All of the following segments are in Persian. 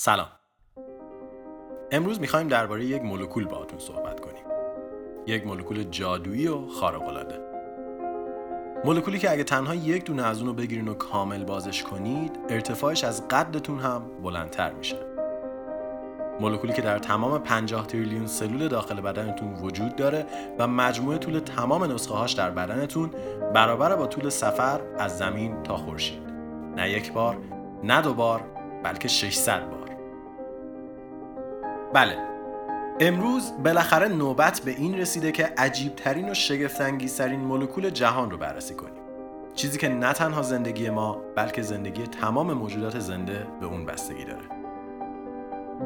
سلام. امروز می‌خوایم درباره یک مولکول باهاتون صحبت کنیم. یک مولکول جادویی و خارق‌العاده. مولکولی که اگه تنها یک دونه از اونو بگیرین و کامل بازش کنید ارتفاعش از قدتون هم بلندتر میشه. مولکولی که در تمام 50 تریلیون سلول داخل بدنتون وجود داره و مجموع طول تمام نسخه هاش در بدنتون برابر با طول سفر از زمین تا خورشید. نه یک بار نه دو بار بلکه 600 بار. بله. امروز بالاخره نوبت به این رسیده که عجیب ترین و شگفتانگیزترین مولکول جهان رو بررسی کنیم. چیزی که نه تنها زندگی ما بلکه زندگی تمام موجودات زنده به اون بستگی داره.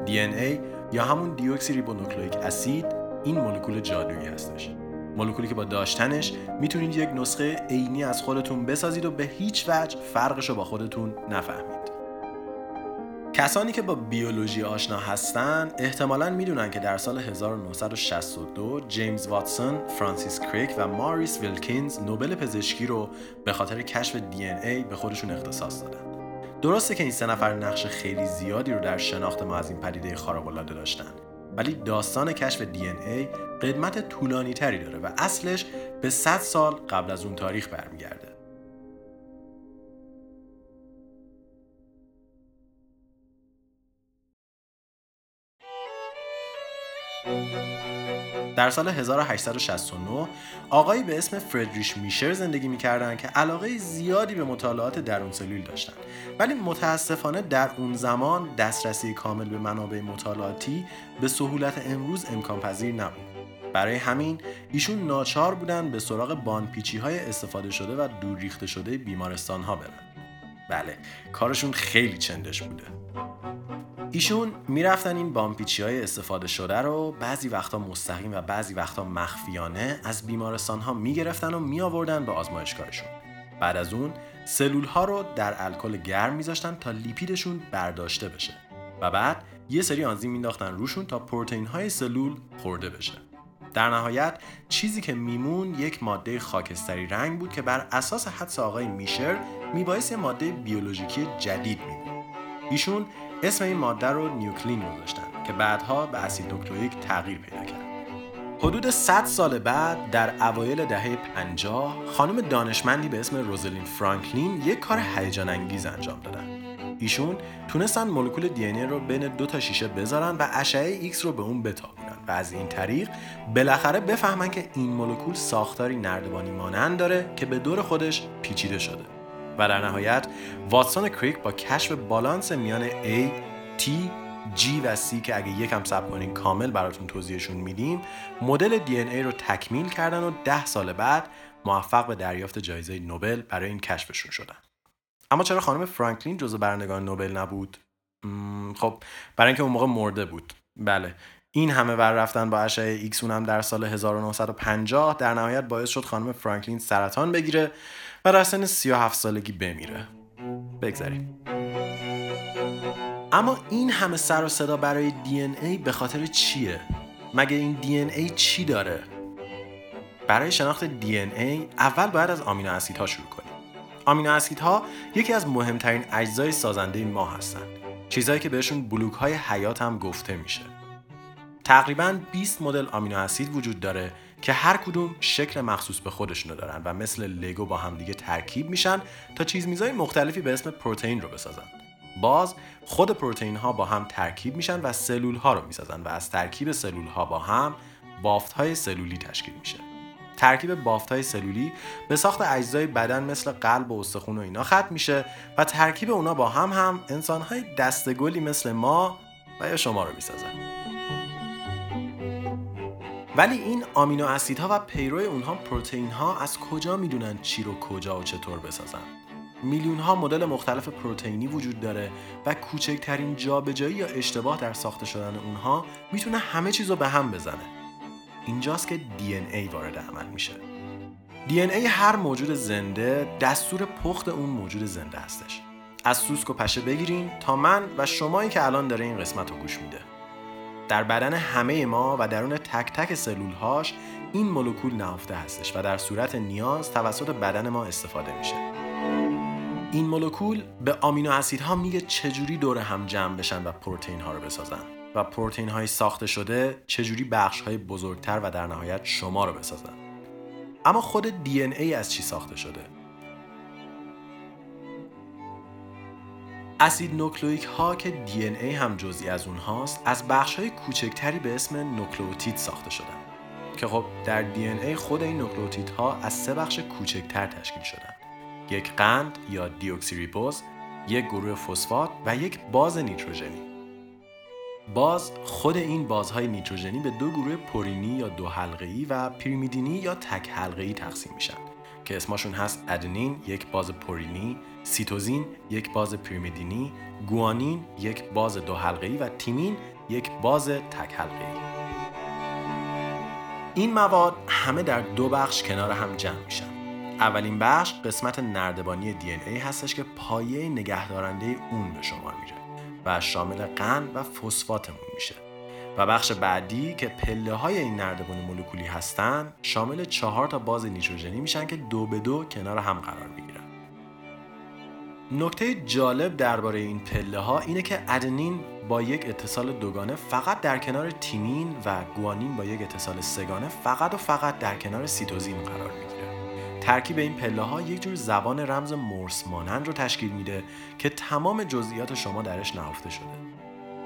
DNA یا همون دیوکسی ریبونوکلئیک اسید این مولکول جادویی هستش. مولکولی که با داشتنش می‌تونید یک نسخه عینی از خودتون بسازید و به هیچ وجه فرقش رو با خودتون نفهمید. کسانی که با بیولوژی آشنا هستن احتمالا می‌دونن که در سال 1962 جیمز واتسون، فرانسیس کریک و ماریس ویلکینز نوبل پزشکی رو به خاطر کشف دی ای به خودشون اختصاص دادن. درسته که این سه نفر نقش خیلی زیادی رو در شناخت ما از این پدیده خارق‌العاده داشتن ولی داستان کشف دی ای قدمت طولانی تری داره و اصلش به 100 سال قبل از اون تاریخ برمیگرده. در سال 1869 آقایی به اسم فردریش میشر زندگی می‌کردن که علاقه زیادی به مطالعات درون سلول داشتن. ولی متاسفانه در اون زمان دسترسی کامل به منابع مطالعاتی به سهولت امروز امکان پذیر نبود. برای همین ایشون ناچار بودن به سراغ بانپیچی های استفاده شده و دور ریخته شده بیمارستان ها برن. بله کارشون خیلی چندش بوده. ایشون می‌رفتن این بامپیچی های استفاده شده رو بعضی وقتا مستقیم و بعضی وقتا مخفیانه از بیمارستان ها می‌گرفتن و می آوردن به آزمایشگاهشون. بعد از اون سلول ها رو در الکل گرم میذاشتن تا لیپیدشون برداشته بشه و بعد یه سری آنزیم مینداختن روشون تا پروتئین های سلول خورده بشه. در نهایت چیزی که میمون یک ماده خاکستری رنگ بود که بر اساس حدس آقای میشر میبایست یه ماده بیولوژیکی جدید میمون ایشون اسم این ماده رو نیوکلین گذاشتن که بعدها به اسید نوکلئیک تغییر پیدا کرد. حدود 100 سال بعد در اوایل دهه 50 خانم دانشمندی به اسم روزلین فرانکلین یک کار هیجان انگیز انجام دادن. ایشون تونستن مولکول DNA رو بین دو تا شیشه بذارن و اشعه ایکس رو به اون بتابونن و از این طریق بالاخره بفهمن که این مولکول ساختاری نردبانی مانند داره که به دور خودش پیچیده شده. و در نهایت واتسون کریک با کشف بالانس میان A, T, G و C که اگه یکم صبر کنین کامل براتون توضیحشون میدیم مدل DNA رو تکمیل کردن و ده سال بعد موفق به دریافت جایزه نوبل برای این کشفشون شدن. اما چرا خانم فرانکلین جزو برندگان نوبل نبود؟ خب برای اینکه اون موقع مرده بود. بله. این همه ور رفتن با اشعه ایکس هم در سال 1950 در نهایت باعث شد خانم فرانکلین سرطان بگیره و در سن 37 سالگی بمیره بگذاریم اما این همه سر و صدا برای DNA به خاطر چیه؟ مگه این DNA چی داره؟ برای شناخت DNA اول باید از آمینو اسیدها شروع کنیم. آمینو اسیدها یکی از مهمترین اجزای سازنده ما هستند. چیزهایی که بهشون بلوک های حیات هم گفته میشه. تقریبا 20 مدل آمینو اسید وجود داره که هر کدوم شکل مخصوص به خودشونو دارن و مثل لگو با همدیگه ترکیب میشن تا چیز میزای مختلفی به اسم پروتئین رو بسازن. باز خود پروتئین ها با هم ترکیب میشن و سلول ها رو می‌سازن و از ترکیب سلول ها با هم بافت های سلولی تشکیل میشه. ترکیب بافت های سلولی به ساخت اجزای بدن مثل قلب و استخون و اینا ختم میشه و ترکیب اونا با هم هم انسان های دستگلی مثل ما و یا شما رو می‌سازن. ولی این آمینو اسیدها و پیرو اونها پروتئین ها از کجا می‌دونن چی رو کجا و چطور بسازن؟ میلیون ها مدل مختلف پروتئینی وجود داره و کوچکترین جابجایی یا اشتباه در ساخته شدن اونها می‌تونه همه چیز رو به هم بزنه. اینجاست که دی ای وارد عمل میشه. دی ای هر موجود زنده دستور پخت اون موجود زنده هستش. از سوسک پشه بگیرین تا من و شمایی که الان داره این قسمت رو گوش میده. در بدن همه ما و درون تک تک سلول هاش این مولکول نهفته هستش و در صورت نیاز توسط بدن ما استفاده میشه. این مولکول به آمینو اسیدها میگه چجوری دور هم جمع بشن و پروتئین ها رو بسازن و پروتئین های ساخته شده چجوری بخش های بزرگتر و در نهایت شما رو بسازن. اما خود دی ای از چی ساخته شده؟ اسید نوکلویک ها که دی ای هم جزئی از اونهاست از بخش های کوچکتری به اسم نوکلوتید ساخته شدن. که خب در دی ای خود این نوکلوتید ها از سه بخش کوچکتر تشکیل شدن. یک قند یا دیوکسیریبوز یک گروه فسفات و یک باز نیتروژنی. باز خود این بازهای نیتروژنی به دو گروه پورینی یا دو حلقه‌ای و پیریمیدینی یا تک حلقه‌ای تقسیم میشن. که اسمشون هست ادنین یک باز پورینی، سیتوزین یک باز پیریمیدینی، گوانین یک باز دو حلقه‌ای و تیمین یک باز تک حلقه‌ای. این مواد همه در دو بخش کنار هم جمع میشن. اولین بخش قسمت نردبانی دی ای هستش که پایه نگهدارنده اون به شمار میره. و شامل قند و فسفاتمون میشه و بخش بعدی که پله های این نردبان مولکولی هستن شامل چهار تا باز نیتروژنی میشن که دو به دو کنار هم قرار می‌گیرن نکته جالب درباره این پله ها اینه که ادنین با یک اتصال دوگانه فقط در کنار تیمین و گوانین با یک اتصال سگانه فقط و فقط در کنار سیتوزین قرار می‌گیره. ترکیب این پله ها یک جور زبان رمز مرس مانند رو تشکیل میده که تمام جزئیات شما درش نهفته شده.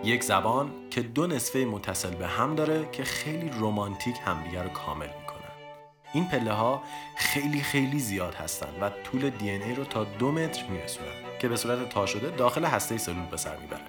یک زبان که دو نصفه متصل به هم داره که خیلی رومانتیک همدیگر رو کامل می‌کنن. این پله ها خیلی خیلی زیاد هستند و طول دی ای رو تا دو متر میرسونن که به صورت تا شده داخل هسته سلول به سر می‌بره.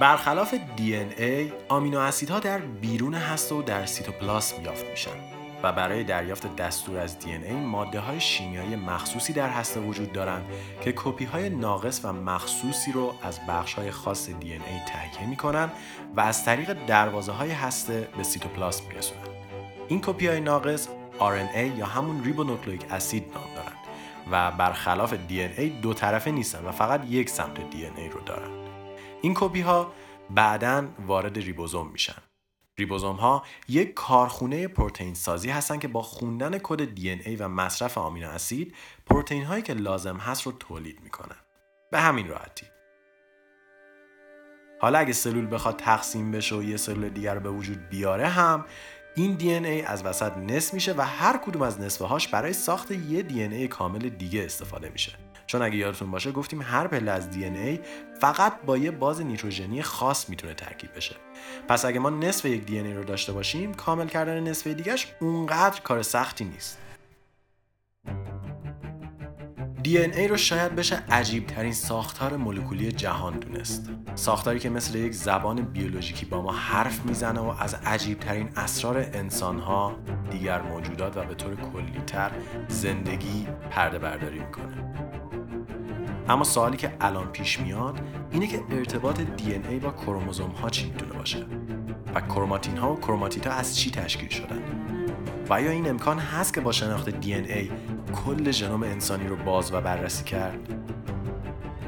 برخلاف ای آمینو اسیدها در بیرون هسته و در سیتوپلاسم یافت میشن. و برای دریافت دستور از DNA ماده های شیمیایی مخصوصی در هسته وجود دارند که کپی های ناقص و مخصوصی رو از بخش های خاص DNA تهیه می کنند و از طریق دروازه های هسته به سیتوپلاسم میرسونند. این کپی های ناقص RNA یا همون ریبونوکلئیک اسید نام دارند و برخلاف DNA دو طرفه نیستن و فقط یک سمت DNA رو دارند. این کپی ها بعدا وارد ریبوزوم میشن ریبوزوم ها یک کارخونه پروتئین سازی هستند که با خوندن کد دی ای و مصرف آمینو اسید پروتئین هایی که لازم هست رو تولید می‌کنن. به همین راحتی. حالا اگه سلول بخواد تقسیم بشه و یه سلول دیگر رو به وجود بیاره هم این دی ای از وسط نصف میشه و هر کدوم از نصفه هاش برای ساخت یه دی ای کامل دیگه استفاده میشه. چون اگه یادتون باشه گفتیم هر پله از دی ای فقط با یه باز نیتروژنی خاص می‌تونه ترکیب بشه. پس اگه ما نصف یک دی ای رو داشته باشیم کامل کردن نصف دیگهش اونقدر کار سختی نیست. ای رو شاید بشه عجیب ترین ساختار مولکولی جهان دونست. ساختاری که مثل یک زبان بیولوژیکی با ما حرف می‌زنه و از عجیب ترین اسرار انسانها دیگر موجودات و به طور کلیتر زندگی پرده برداری می‌کنه. اما سوالی که الان پیش میاد اینه که ارتباط دی ای با کروموزوم ها چی می‌تونه باشه؟ و کروماتین ها و کروماتیت ها از چی تشکیل شدن؟ و آیا این امکان هست که با شناخت دی ای کل ژنوم انسانی رو باز و بررسی کرد؟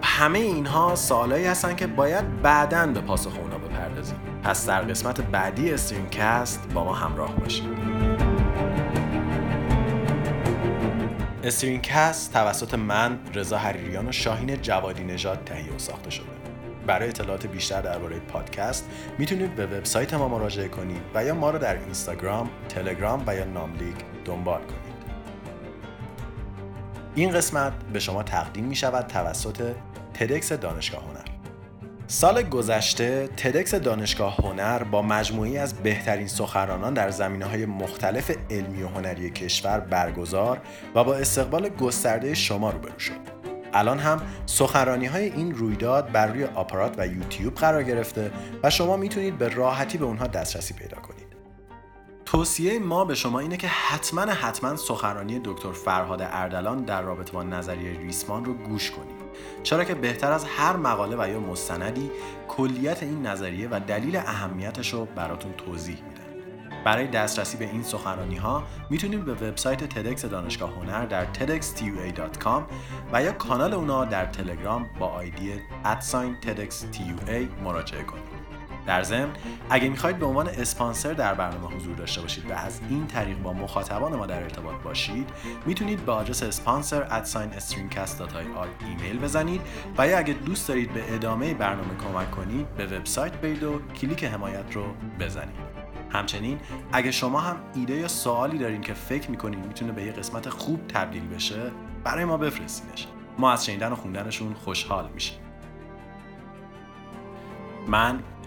همه اینها سوالایی هستن که باید بعدا به پاسخ اونا بپردازیم. پس در قسمت بعدی استرینکست با ما همراه باشید. استرینکست توسط من رضا حریریان و شاهین جوادی نژاد تهیه و ساخته شده برای اطلاعات بیشتر درباره پادکست می‌تونید به وبسایت ما مراجعه کنید و یا ما رو در اینستاگرام، تلگرام و یا ناملیک دنبال کنید. این قسمت به شما تقدیم می شود توسط تدکس دانشگاه هنر. سال گذشته تدکس دانشگاه هنر با مجموعی از بهترین سخنرانان در زمینه های مختلف علمی و هنری کشور برگزار و با استقبال گسترده شما روبرو شد. الان هم سخنرانی های این رویداد بر روی آپارات و یوتیوب قرار گرفته و شما می‌تونید به راحتی به اونها دسترسی پیدا کنید. توصیه ما به شما اینه که حتما حتما سخنرانی دکتر فرهاد اردلان در رابطه با نظریه ریسمان رو گوش کنید. چرا که بهتر از هر مقاله و یا مستندی کلیت این نظریه و دلیل اهمیتش رو براتون توضیح میده. برای دسترسی به این سخنرانی ها می‌تونید به وبسایت تدکس دانشگاه هنر در tedxtua.com و یا کانال اونا در تلگرام با آیدی ادساین TEDxTUA مراجعه کنید. در ضمن اگه می‌خواید به عنوان اسپانسر در برنامه حضور داشته باشید و از این طریق با مخاطبان ما در ارتباط باشید می‌تونید به آدرس اسپانسر ایمیل بزنید و یا اگه دوست دارید به ادامه برنامه کمک کنید به وبسایت برید و کلیک حمایت رو بزنید. همچنین اگه شما هم ایده یا سوالی دارین که فکر می‌کنید می‌تونه به یه قسمت خوب تبدیل بشه برای ما بفرستینش. ما از شنیدن و خوندنشون خوشحال میشیم. من